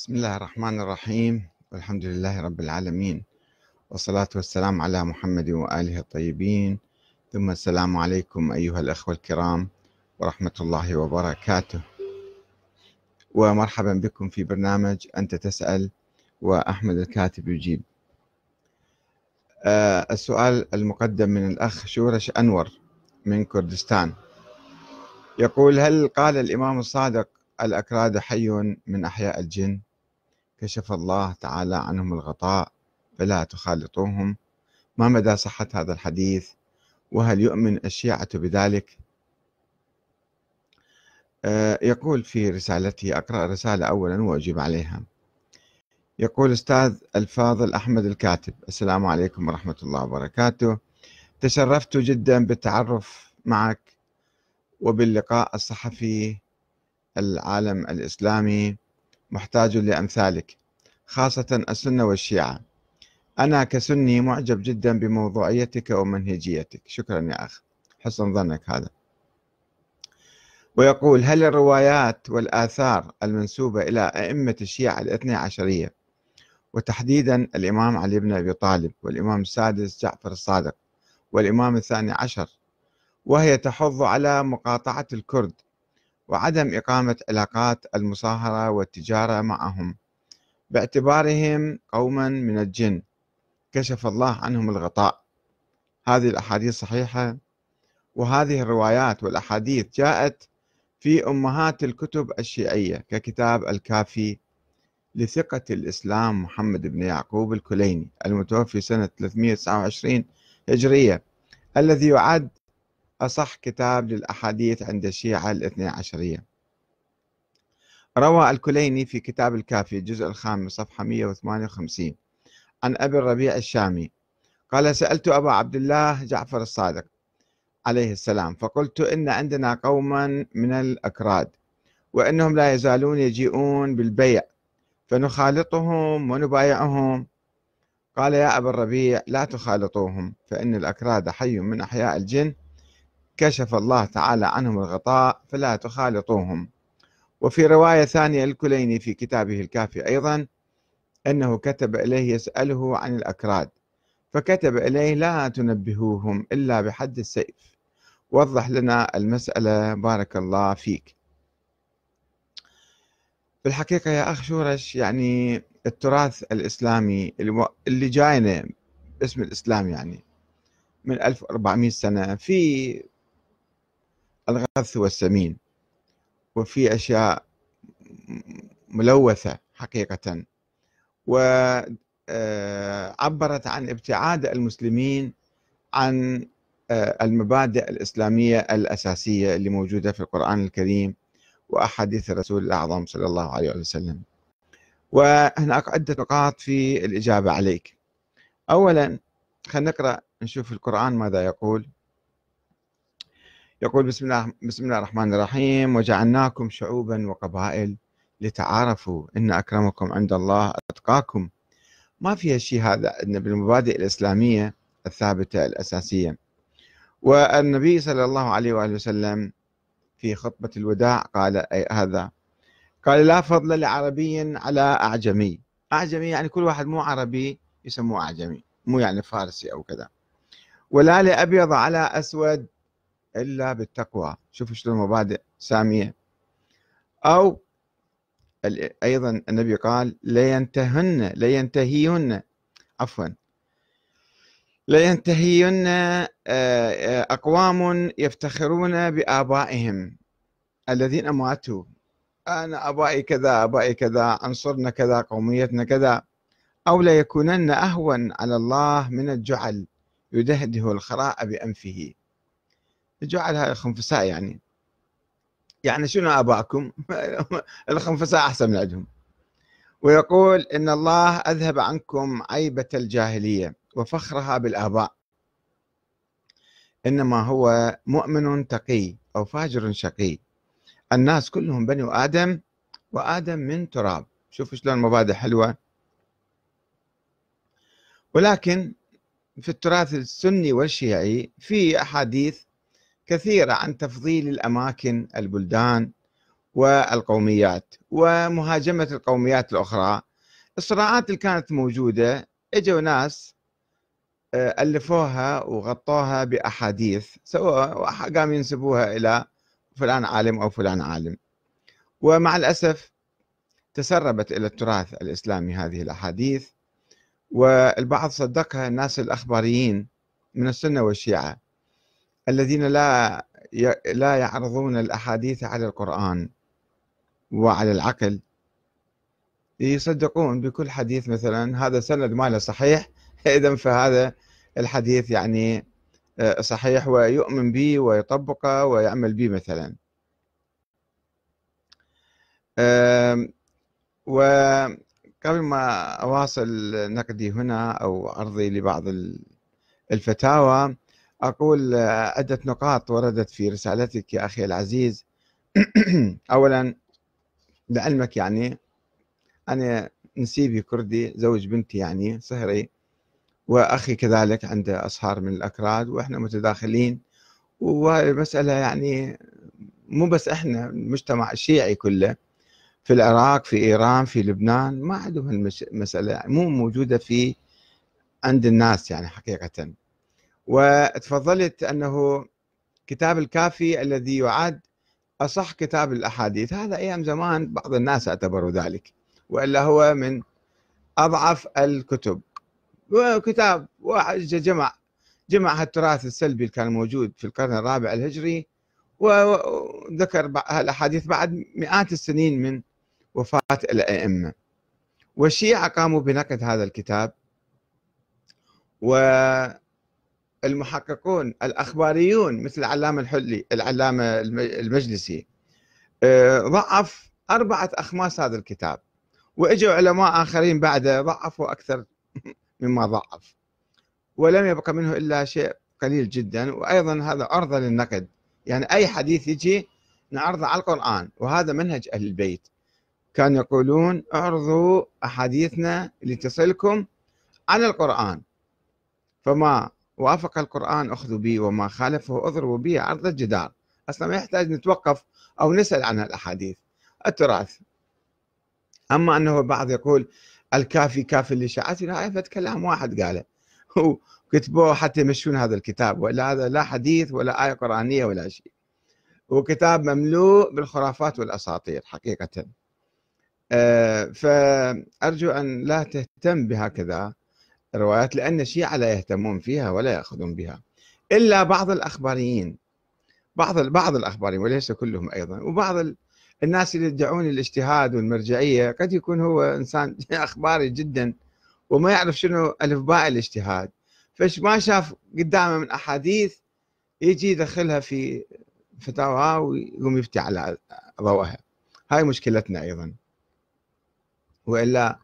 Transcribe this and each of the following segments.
بسم الله الرحمن الرحيم. والحمد لله رب العالمين. والصلاة والسلام على محمد وآله الطيبين. ثم السلام عليكم أيها الأخوة الكرام ورحمة الله وبركاته. ومرحبا بكم في برنامج أنت تسأل وأحمد الكاتب يجيب. آه، السؤال المقدم من الأخ شورش أنور من كردستان. يقول هل قال الإمام الصادق الأكراد حي من أحياء الجن؟ كشف الله تعالى عنهم الغطاء فلا تخالطوهم. ما مدى صحة هذا الحديث؟ وهل يؤمن الشيعة بذلك؟ آه، يقول في رسالته أقرأ رسالة أولا وأجيب عليها. يقول أستاذ الفاضل أحمد الكاتب السلام عليكم ورحمة الله وبركاته. تشرفت جدا بالتعرف معك وباللقاء الصحفي العالم الإسلامي. محتاج لأمثالك خاصة السنة والشيعة. أنا كسني معجب جدا بموضوعيتك ومنهجيتك. شكرا يا أخ. حسن ظنك هذا. ويقول هل الروايات والآثار المنسوبة إلى أئمة الشيعة الاثنى عشرية؟ وتحديدا الإمام علي بن أبي طالب والإمام السادس جعفر الصادق والإمام الثاني عشر. وهي تحض على مقاطعة الكرد وعدم إقامة علاقات المصاهرة والتجارة معهم. باعتبارهم قوما من الجن كشف الله عنهم الغطاء. هذه الأحاديث صحيحة؟ وهذه الروايات والأحاديث جاءت في أمهات الكتب الشيعية ككتاب الكافي لثقة الإسلام محمد بن يعقوب الكليني المتوفي سنة 329 هجرية الذي يعد أصح كتاب للأحاديث عند الشيعة الاثنى عشرية. روى الكليني في كتاب الكافي الجزء الخامس صفحة 158 عن أبي الربيع الشامي. قال سألت أبا عبد الله جعفر الصادق عليه السلام فقلت إن عندنا قوما من الأكراد وإنهم لا يزالون يجيئون بالبيع فنخالطهم ونبايعهم. قال يا أبا الربيع لا تخالطوهم فإن الأكراد حي من أحياء الجن كشف الله تعالى عنهم الغطاء فلا تخالطوهم. وفي رواية ثانية الكليني في كتابه الكافي أيضا أنه كتب إليه يسأله عن الأكراد فكتب إليه لا تنبهوهم إلا بحد السيف. وضح لنا المسألة بارك الله فيك. في الحقيقة يا أخ شورش يعني التراث الإسلامي اللي جاينا باسم الإسلام يعني من 1400 سنة في الغث والسمين. وفي أشياء ملوثة حقيقة. وعبرت آه، عن ابتعاد المسلمين عن آه، المبادئ الإسلامية الأساسية اللي موجودة في القرآن الكريم وأحاديث الرسول الأعظم صلى الله عليه وسلم. وهناك عدة نقاط في الإجابة عليك. أولا خلينا نقرأ نشوف القرآن ماذا يقول. يقول بسم الله بسم الله الرحمن الرحيم. وجعلناكم شعوبا وقبائل لتعارفوا إن أكرمكم عند الله أتقاكم. ما فيها شيء هذا إن بالمبادئ الإسلامية الثابتة الأساسية. والنبي صلى الله عليه وآله وسلم في خطبة الوداع قال هذا. قال لا فضل لعربي على أعجمي. أعجمي يعني كل واحد مو عربي يسموه أعجمي مو يعني فارسي أو كذا. ولا لأبيض على أسود إلا بالتقوى. شوفوا شلون مبادئ سامية. أو أيضا النبي قال لينتهن لينتهين عفوا. لينتهين آه، آه، أقوام يفتخرون بآبائهم الذين ماتوا. أنا أبائي كذا أبائي كذا عنصرنا كذا قوميتنا كذا. أو ليكونن أهون على الله من الجعل يدهده الخراء بأنفه. جعل هذا الخنفساء يعني. يعني شنو اباكم؟ الخنفساء أحسن من عندهم ويقول إن الله أذهب عنكم عيبة الجاهلية وفخرها بالآباء. إنما هو مؤمن تقي أو فاجر شقي. الناس كلهم بنو آدم وآدم من تراب. شوفوا شلون مبادئ حلوة. ولكن في التراث السني والشيعي في أحاديث كثيرة عن تفضيل الأماكن البلدان والقوميات ومهاجمة القوميات الأخرى. الصراعات اللي كانت موجودة إجوا ناس آه، ألفوها وغطوها بأحاديث سواء قاموا ينسبوها إلى فلان عالم أو فلان عالم. ومع الأسف تسربت إلى التراث الإسلامي هذه الأحاديث والبعض صدقها الناس الأخباريين من السنة والشيعة. الذين لا لا يعرضون الأحاديث على القرآن وعلى العقل يصدقون بكل حديث مثلا هذا سند ماله صحيح إذا فهذا الحديث يعني آه، صحيح ويؤمن به ويطبقه ويعمل به مثلا. وقبل ما أواصل نقدي هنا أو عرضي لبعض الفتاوى أقول عدة نقاط وردت في رسالتك يا أخي العزيز. أولا لعلمك يعني أنا نسيبي كردي زوج بنتي يعني صهري وأخي كذلك عنده أصهار من الأكراد وإحنا متداخلين. والمسألة يعني مو بس إحنا المجتمع الشيعي كله في العراق في إيران في لبنان ما عندهم المسألة مو موجودة في عند الناس يعني حقيقة. وتفضلت أنه كتاب الكافي الذي يعد أصح كتاب الأحاديث. هذا أيام زمان بعض الناس اعتبروا ذلك وإلا هو من أضعف الكتب. وكتاب واحد جمع جمع التراث السلبي اللي كان موجود في القرن الرابع الهجري وذكر الأحاديث بعد مئات السنين من وفاة الأئمة. والشيعة قاموا بنقد هذا الكتاب والمحققون الأخباريون مثل العلامة الحلي العلامة المجلسي. آه، ضعف أربعة أخماس هذا الكتاب وإجوا علماء آخرين بعده ضعفوا أكثر مما ضعف. ولم يبقى منه إلا شيء قليل جدا وأيضا هذا عرضة للنقد. يعني أي حديث يجي نعرضه على القرآن وهذا منهج أهل البيت. كانوا يقولون اعرضوا أحاديثنا لتصلكم على القرآن. فما وافق القرآن أخذوا به وما خالفه أضربوا به عرض الجدار. أصلا ما يحتاج نتوقف أو نسأل عن الأحاديث. التراث. أما أنه بعض يقول الكافي كافي لشاعتي لا فت كلام واحد قاله. وكتبوه حتى يمشون هذا الكتاب ولا هذا لا حديث ولا آية قرآنية ولا شيء. وكتاب مملوء بالخرافات والأساطير حقيقة. آه، فأرجو أن لا تهتم بهكذا. روايات لأن الشيعة لا يهتمون فيها ولا يأخذون بها. إلا بعض الأخباريين. بعض بعض الأخباريين وليس كلهم أيضا. وبعض الناس اللي يدعون الاجتهاد والمرجعية قد يكون هو إنسان أخباري جدا وما يعرف شنو ألفباء الاجتهاد. فش ما شاف قدامه من أحاديث يجي يدخلها في فتاوى ويقوم يفتي على ضوءها. هاي مشكلتنا أيضا. وإلا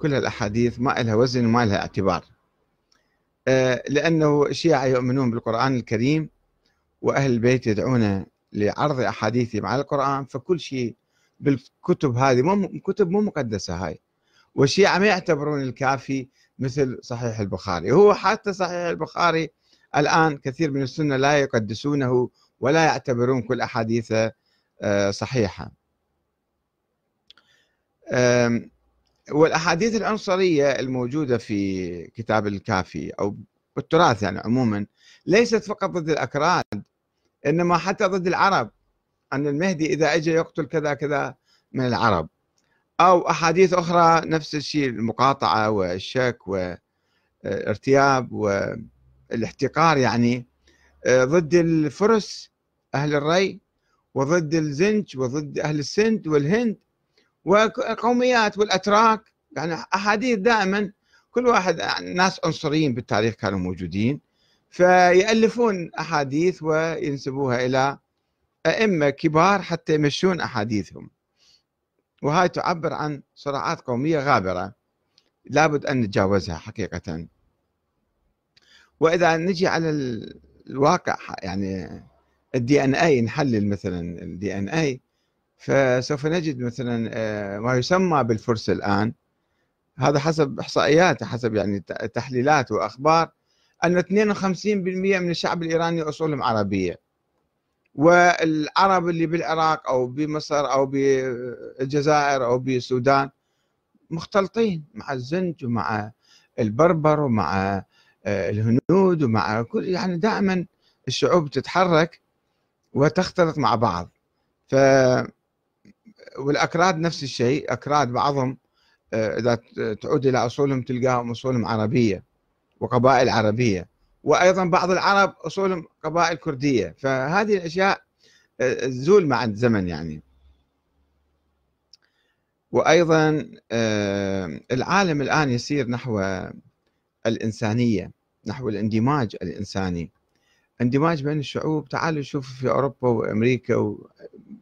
كل الأحاديث ما لها وزن وما لها اعتبار. آه، لأنه الشيعة يؤمنون بالقرآن الكريم وأهل البيت يدعون لعرض أحاديثهم على القرآن فكل شيء بالكتب هذه مو كتب مو مقدسة هاي. والشيعة ما يعتبرون الكافي مثل صحيح البخاري. هو حتى صحيح البخاري الآن كثير من السنة لا يقدسونه ولا يعتبرون كل أحاديثه آه، صحيحة. والأحاديث العنصرية الموجودة في كتاب الكافي أو التراث يعني عموما ليست فقط ضد الأكراد إنما حتى ضد العرب أن المهدي إذا أجى يقتل كذا كذا من العرب. أو أحاديث أخرى نفس الشيء المقاطعة والشك والارتياب والاحتقار يعني ضد الفرس أهل الري وضد الزنج وضد أهل السند والهند والقوميات والأتراك يعني أحاديث دائما كل واحد ناس عنصريين بالتاريخ كانوا موجودين فيألفون أحاديث وينسبوها إلى أئمة كبار حتى يمشون أحاديثهم. وهاي تعبر عن صراعات قومية غابرة لابد أن نتجاوزها حقيقة. وإذا نجي على الواقع يعني ال DNA نحلل مثلا ال DNA فسوف نجد مثلا آه، ما يسمى بالفرس الآن. هذا حسب احصائيات حسب يعني تحليلات وأخبار أن 52% من الشعب الإيراني أصولهم عربية. والعرب اللي بالعراق أو بمصر أو بالجزائر أو بالسودان مختلطين مع الزنج ومع البربر ومع آه، الهنود ومع كل يعني دائما الشعوب تتحرك وتختلط مع بعض. ف والأكراد نفس الشيء أكراد بعضهم آه، إذا تعود إلى أصولهم تلقاهم أصولهم عربية وقبائل عربية وأيضا بعض العرب أصولهم قبائل كردية. فهذه الأشياء آه، زول مع الزمن يعني. وأيضا آه، العالم الآن يسير نحو الإنسانية نحو الاندماج الإنساني. اندماج بين الشعوب تعالوا شوفوا في أوروبا وأمريكا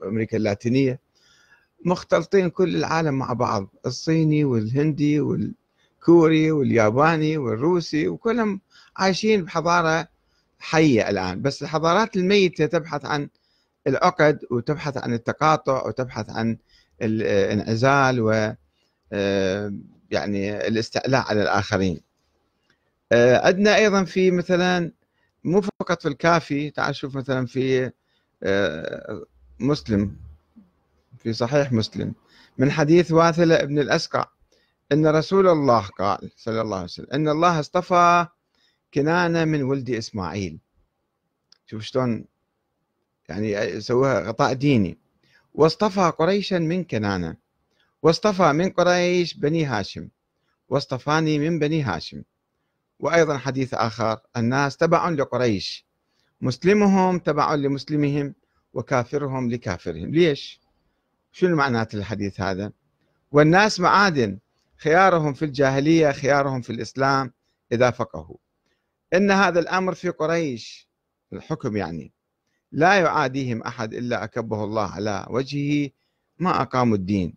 وامريكا اللاتينية. مختلطين كل العالم مع بعض الصيني والهندي والكوري والياباني والروسي وكلهم عايشين بحضارة حية الآن بس الحضارات الميتة تبحث عن العقد وتبحث عن التقاطع وتبحث عن الانعزال و آه، يعني الاستعلاء على الآخرين. آه، عندنا أيضا في مثلا مو فقط في الكافي تعال شوف مثلا في آه، مسلم. في صحيح مسلم من حديث واثلة ابن الأسقع أن رسول الله قال صلى الله عليه وسلم أن الله اصطفى كنانة من ولد إسماعيل. شوف شلون يعني سووها غطاء ديني. واصطفى قريشا من كنانة. واصطفى من قريش بني هاشم. واصطفاني من بني هاشم. وأيضا حديث آخر الناس تبع لقريش. مسلمهم تبع لمسلمهم وكافرهم لكافرهم. ليش؟ شنو معنات الحديث هذا؟ والناس معادن خيارهم في الجاهلية خيارهم في الإسلام إذا فقهوا. إن هذا الأمر في قريش الحكم يعني. لا يعاديهم أحد إلا أكبه الله على وجهه ما أقاموا الدين.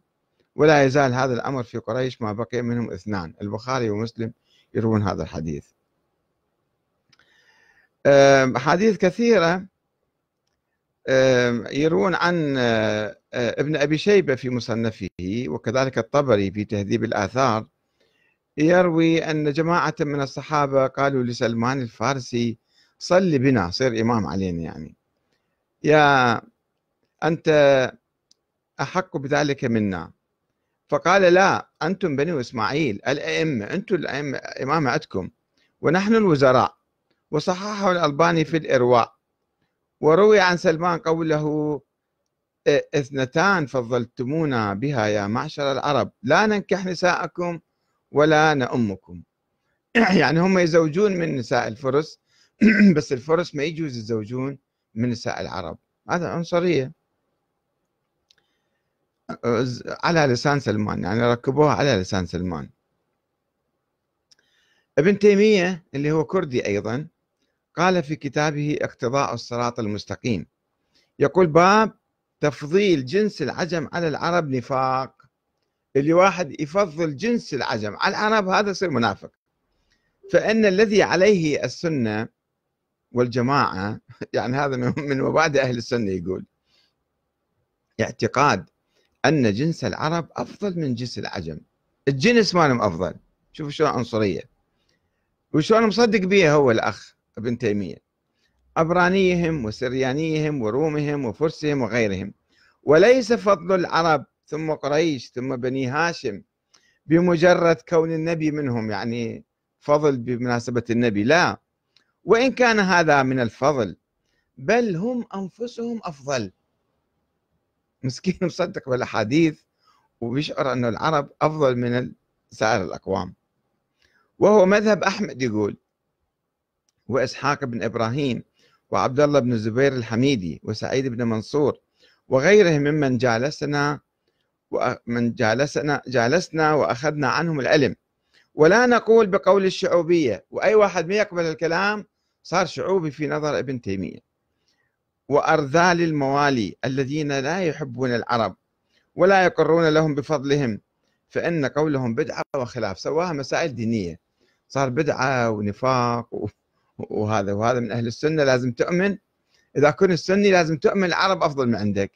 ولا يزال هذا الأمر في قريش ما بقي منهم اثنان البخاري ومسلم يروون هذا الحديث. أحاديث كثيرة يروون عن آه، آه، ابن أبي شيبة في مصنفه وكذلك الطبري في تهذيب الآثار. يروي أن جماعة من الصحابة قالوا لسلمان الفارسي صل بنا صير إمام علينا يعني. يا أنت أحق بذلك منا. فقال لا أنتم بني إسماعيل الأئمة أنتم الأئمة إمام عندكم ونحن الوزراء وصححه الألباني في الإرواء. وروي عن سلمان قوله إثنتان فضلتمونا بها يا معشر العرب لا ننكح نساءكم ولا نأمكم. يعني هم يزوجون من نساء الفرس بس الفرس ما يجوز يزوجون من نساء العرب. هذا عنصرية. على لسان سلمان يعني ركبوها على لسان سلمان. ابن تيمية اللي هو كردي أيضا قال في كتابه اقتضاء الصراط المستقيم. يقول باب تفضيل جنس العجم على العرب نفاق. اللي واحد يفضل جنس العجم على العرب هذا يصير منافق. فإن الذي عليه السنة والجماعة يعني هذا من مبادئ أهل السنة يقول اعتقاد أن جنس العرب أفضل من جنس العجم. الجنس مالهم أفضل. شوفوا شلون عنصرية. وشلون مصدق بيها هو الأخ. ابن تيمية. عبرانيهم وسريانيهم ورومهم وفرسهم وغيرهم. وليس فضل العرب ثم قريش ثم بني هاشم بمجرد كون النبي منهم يعني فضل بمناسبة النبي لا. وإن كان هذا من الفضل بل هم أنفسهم أفضل. مسكين مصدق بالأحاديث وبيشعر أن العرب أفضل من سائر الأقوام. وهو مذهب أحمد يقول وإسحاق بن إبراهيم وعبد الله بن الزبير الحميدي وسعيد بن منصور وغيرهم ممن جالسنا ومن جالسنا جالسنا وأخذنا عنهم العلم. ولا نقول بقول الشعوبية وأي واحد ما يقبل الكلام صار شعوبي في نظر ابن تيمية. وأرذال الموالي الذين لا يحبون العرب ولا يقرون لهم بفضلهم فإن قولهم بدعة وخلاف سواها مسائل دينية. صار بدعة ونفاق وهذا وهذا من أهل السنة لازم تؤمن. إذا كنت سني لازم تؤمن العرب أفضل من عندك.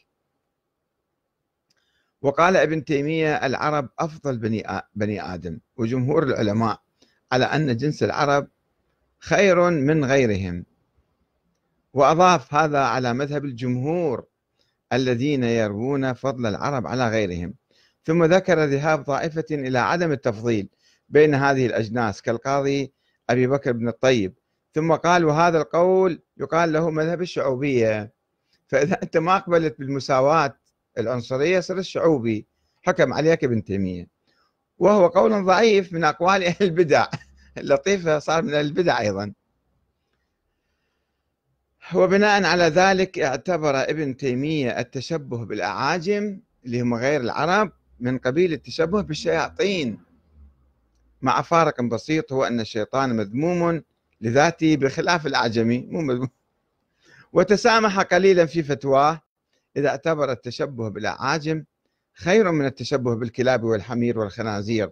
وقال ابن تيمية العرب أفضل بني بني آدم. وجمهور العلماء على أن جنس العرب خير من غيرهم. وأضاف هذا على مذهب الجمهور الذين يروون فضل العرب على غيرهم. ثم ذكر ذهاب طائفة إلى عدم التفضيل بين هذه الأجناس كالقاضي أبي بكر بن الطيب ثم قال وهذا القول يقال له مذهب الشعوبية. فإذا أنت ما أقبلت بالمساواة العنصرية صرت الشعوبي حكم عليك ابن تيمية. وهو قول ضعيف من أقوال أهل البدع. اللطيفة صار من البدع أيضا. وبناء على ذلك اعتبر ابن تيمية التشبه بالأعاجم اللي هم غير العرب من قبيل التشبه بالشياطين. مع فارق بسيط هو أن الشيطان مذموم لذاته بخلاف الأعجمي. مو وتسامح قليلا في فتواه إذا اعتبر التشبه بالأعاجم خير من التشبه بالكلاب والحمير والخنازير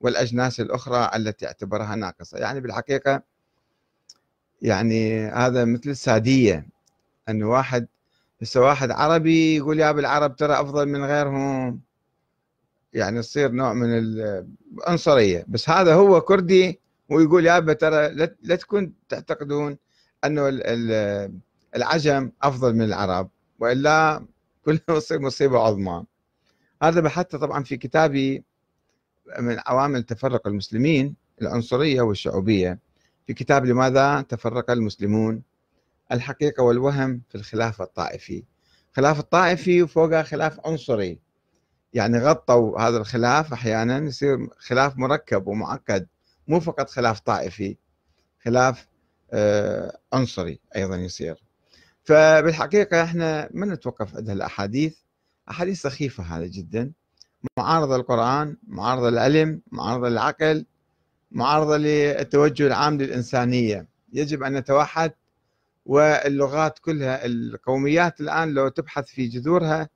والأجناس الأخرى التي اعتبرها ناقصة. يعني بالحقيقة يعني هذا مثل السادية أن واحد هسه واحد عربي يقول يا بالعرب ترى أفضل من غيرهم. يعني تصير نوع من العنصرية بس هذا هو كردي ويقول يا ترى لا تكون تعتقدون أنه العجم أفضل من العرب وإلا كله يصير مصيبة عظمى. هذا بحثت طبعا في كتابي من عوامل تفرق المسلمين العنصرية والشعوبية. في كتاب لماذا تفرق المسلمون؟ الحقيقة والوهم في الخلاف الطائفي. خلاف الطائفي وفوقها خلاف عنصري. يعني غطوا هذا الخلاف أحيانا يصير خلاف مركب ومعقد. مو فقط خلاف طائفي خلاف آه، عنصري أيضا يصير. فبالحقيقة إحنا ما نتوقف عند الأحاديث أحاديث سخيفة هذا جدا. معارضة للقرآن معارضة للعلم معارضة للعقل معارضة للتوجه العام للإنسانية. يجب أن نتوحد واللغات كلها القوميات الآن لو تبحث في جذورها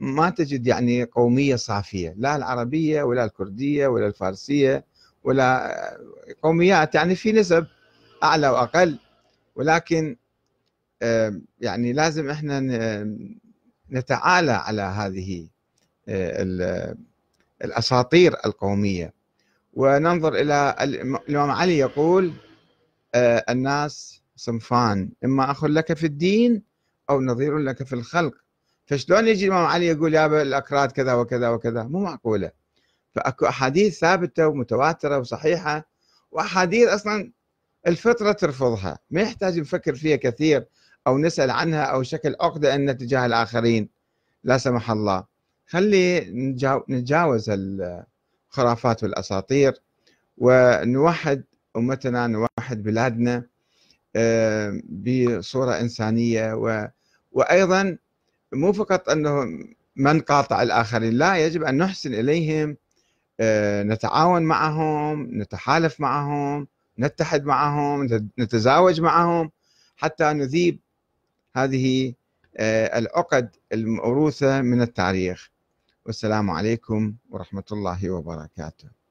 ما تجد يعني قومية صافية. لا العربية ولا الكردية ولا الفارسية. ولا قوميات يعني في نسب أعلى وأقل. ولكن يعني لازم إحنا نتعالى على هذه الأساطير القومية. وننظر إلى الإمام علي يقول آه، الناس صنفان إما أخ لك في الدين أو نظير لك في الخلق. فشلون يجي الإمام علي يقول يا الأكراد كذا وكذا وكذا؟ مو معقولة. فأكو أحاديث ثابتة ومتواترة وصحيحة وأحاديث أصلا الفطرة ترفضها. ما يحتاج نفكر فيها كثير أو نسأل عنها أو شكل عقده ان تجاه الآخرين. لا سمح الله. خلي نتجاوز الخرافات والأساطير ونوحد أمتنا نوحد بلادنا آه، بصورة إنسانية و وأيضا مو فقط أنه ما نقاطع الآخرين لا يجب أن نحسن إليهم نتعاون معهم نتحالف معهم نتحد معهم نتزاوج معهم حتى نذيب هذه آه، العقد الموروثة من التاريخ. والسلام عليكم ورحمة الله وبركاته.